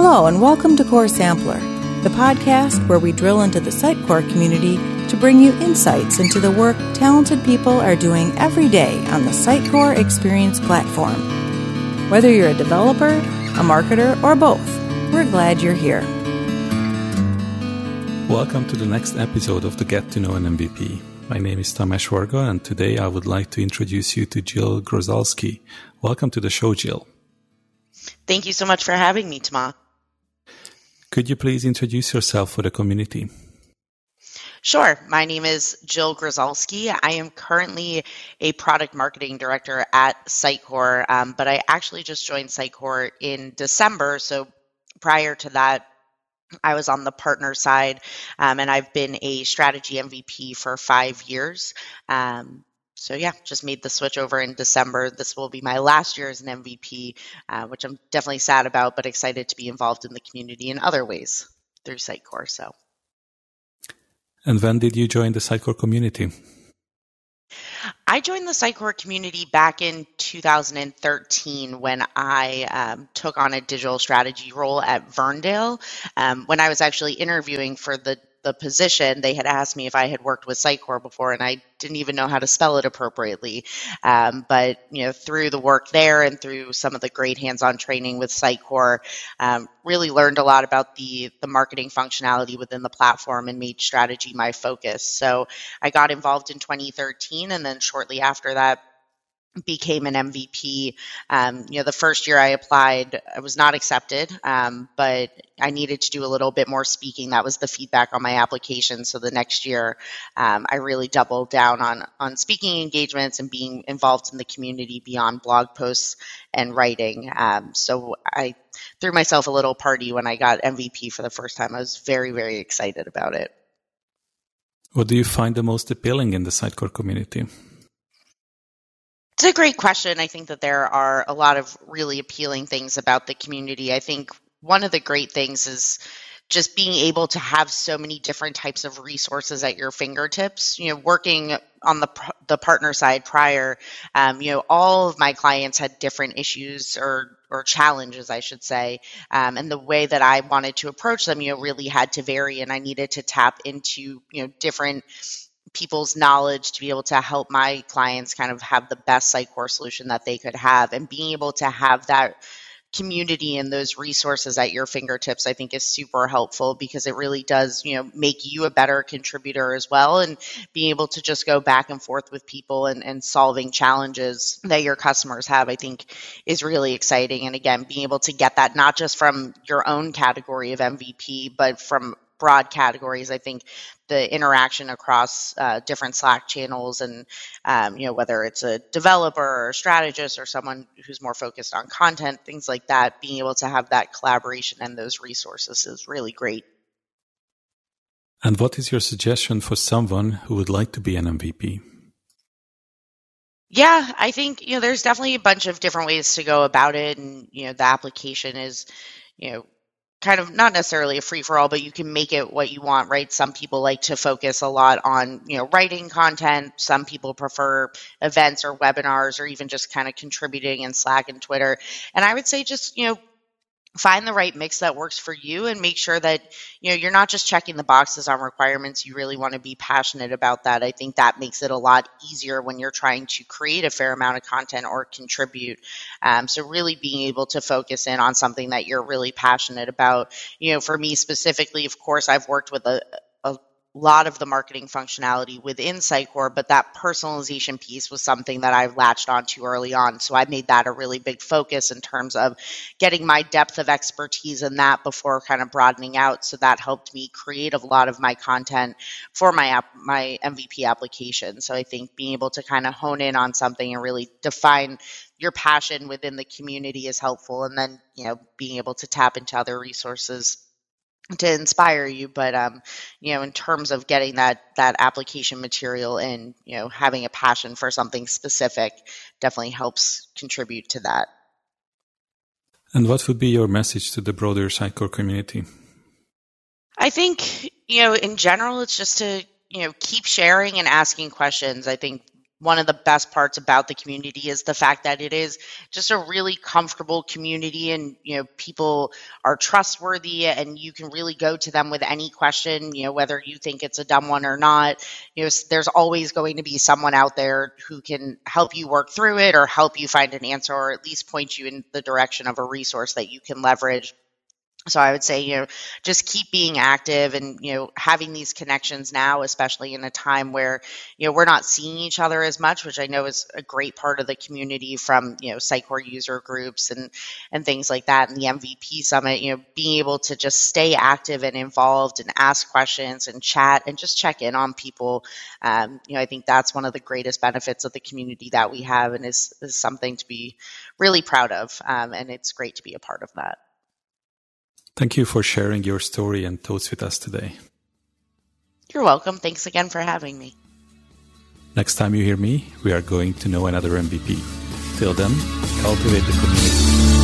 Hello, and welcome to Core Sampler, the podcast where we drill into the Sitecore community to bring you insights into the work talented people are doing every day on the Sitecore Experience platform. Whether you're a developer, a marketer, or both, we're glad you're here. Welcome to the next episode of the Get to Know an MVP. My name is Tamas Varga, and today I would like to introduce you to Jill Grozalski. Welcome to the show, Jill. Thank you so much for having me, Tama. Could you please introduce yourself for the community? Sure. My name is Jill Grozalski. I am currently a product marketing director at Sitecore, um, but I actually just joined Sitecore in December. So prior to that, I was on the partner side, um, and I've been a strategy MVP for five years. Um, so yeah, just made the switch over in December. This will be my last year as an MVP, uh, which I'm definitely sad about, but excited to be involved in the community in other ways through Sitecore. So. And when did you join the Sitecore community? I joined the Sitecore community back in 2013 when I um, took on a digital strategy role at Verndale. Um, when I was actually interviewing for the the position, they had asked me if I had worked with Sitecore before, and I didn't even know how to spell it appropriately. Um, but you know, through the work there and through some of the great hands-on training with Sitecore, um, really learned a lot about the the marketing functionality within the platform and made strategy my focus. So I got involved in 2013, and then shortly after that became an MVP. Um, you know, the first year I applied, I was not accepted, um, but I needed to do a little bit more speaking. That was the feedback on my application. So the next year, um, I really doubled down on on speaking engagements and being involved in the community beyond blog posts and writing. Um, so I threw myself a little party when I got MVP for the first time. I was very very excited about it. What do you find the most appealing in the Sitecore community? It's a great question. I think that there are a lot of really appealing things about the community. I think one of the great things is just being able to have so many different types of resources at your fingertips. You know, working on the the partner side prior, um, you know, all of my clients had different issues or or challenges, I should say, um, and the way that I wanted to approach them, you know, really had to vary, and I needed to tap into you know different people's knowledge to be able to help my clients kind of have the best Sitecore solution that they could have. And being able to have that community and those resources at your fingertips i think is super helpful because it really does you know make you a better contributor as well. And being able to just go back and forth with people and, and solving challenges that your customers have i think is really exciting. And again being able to get that not just from your own category of mvp but from broad categories. I think the interaction across uh, different Slack channels and, um, you know, whether it's a developer or a strategist or someone who's more focused on content, things like that, being able to have that collaboration and those resources is really great. And what is your suggestion for someone who would like to be an MVP? Yeah, I think you know there's definitely a bunch of different ways to go about it, and you know the application is you know kind of not necessarily a free for all, but you can make it what you want, right? Some people like to focus a lot on, you know, writing content. Some people prefer events or webinars or even just kind of contributing in Slack and Twitter. And I would say just, you know, find the right mix that works for you and make sure that you know you're not just checking the boxes on requirements. You really want to be passionate about that. I think that makes it a lot easier when you're trying to create a fair amount of content or contribute. Um, so really being able to focus in on something that you're really passionate about. You know for me specifically of course i've worked with a, lot of the marketing functionality within Sitecore, but that personalization piece was something that I latched onto early on. So I made that a really big focus in terms of getting my depth of expertise in that before kind of broadening out. So that helped me create a lot of my content for my app, my MVP application. So I think being able to kind of hone in on something and really define your passion within the community is helpful. And then, you know, being able to tap into other resources to inspire you but um you know in terms of getting that that application material and you know having a passion for something specific definitely helps contribute to that. And what would be your message to the broader Sitecore community? I think you know in general it's just to you know keep sharing and asking questions. I think one of the best parts about the community is the fact that it is just a really comfortable community and you know people are trustworthy and you can really go to them with any question you know whether you think it's a dumb one or not. You know there's always going to be someone out there who can help you work through it or help you find an answer or at least point you in the direction of a resource that you can leverage so I would say, you know, just keep being active and, you know, having these connections now, especially in a time where, you know, we're not seeing each other as much, which I know is a great part of the community from, you know, Sitecore user groups and, and things like that. And the MVP summit, you know, being able to just stay active and involved and ask questions and chat and just check in on people. Um, you know, I think that's one of the greatest benefits of the community that we have and is, is something to be really proud of. Um, and it's great to be a part of that. Thank you for sharing your story and thoughts with us today. You're welcome. Thanks again for having me. Next time you hear me, we are going to know another MVP. Till then, cultivate the community.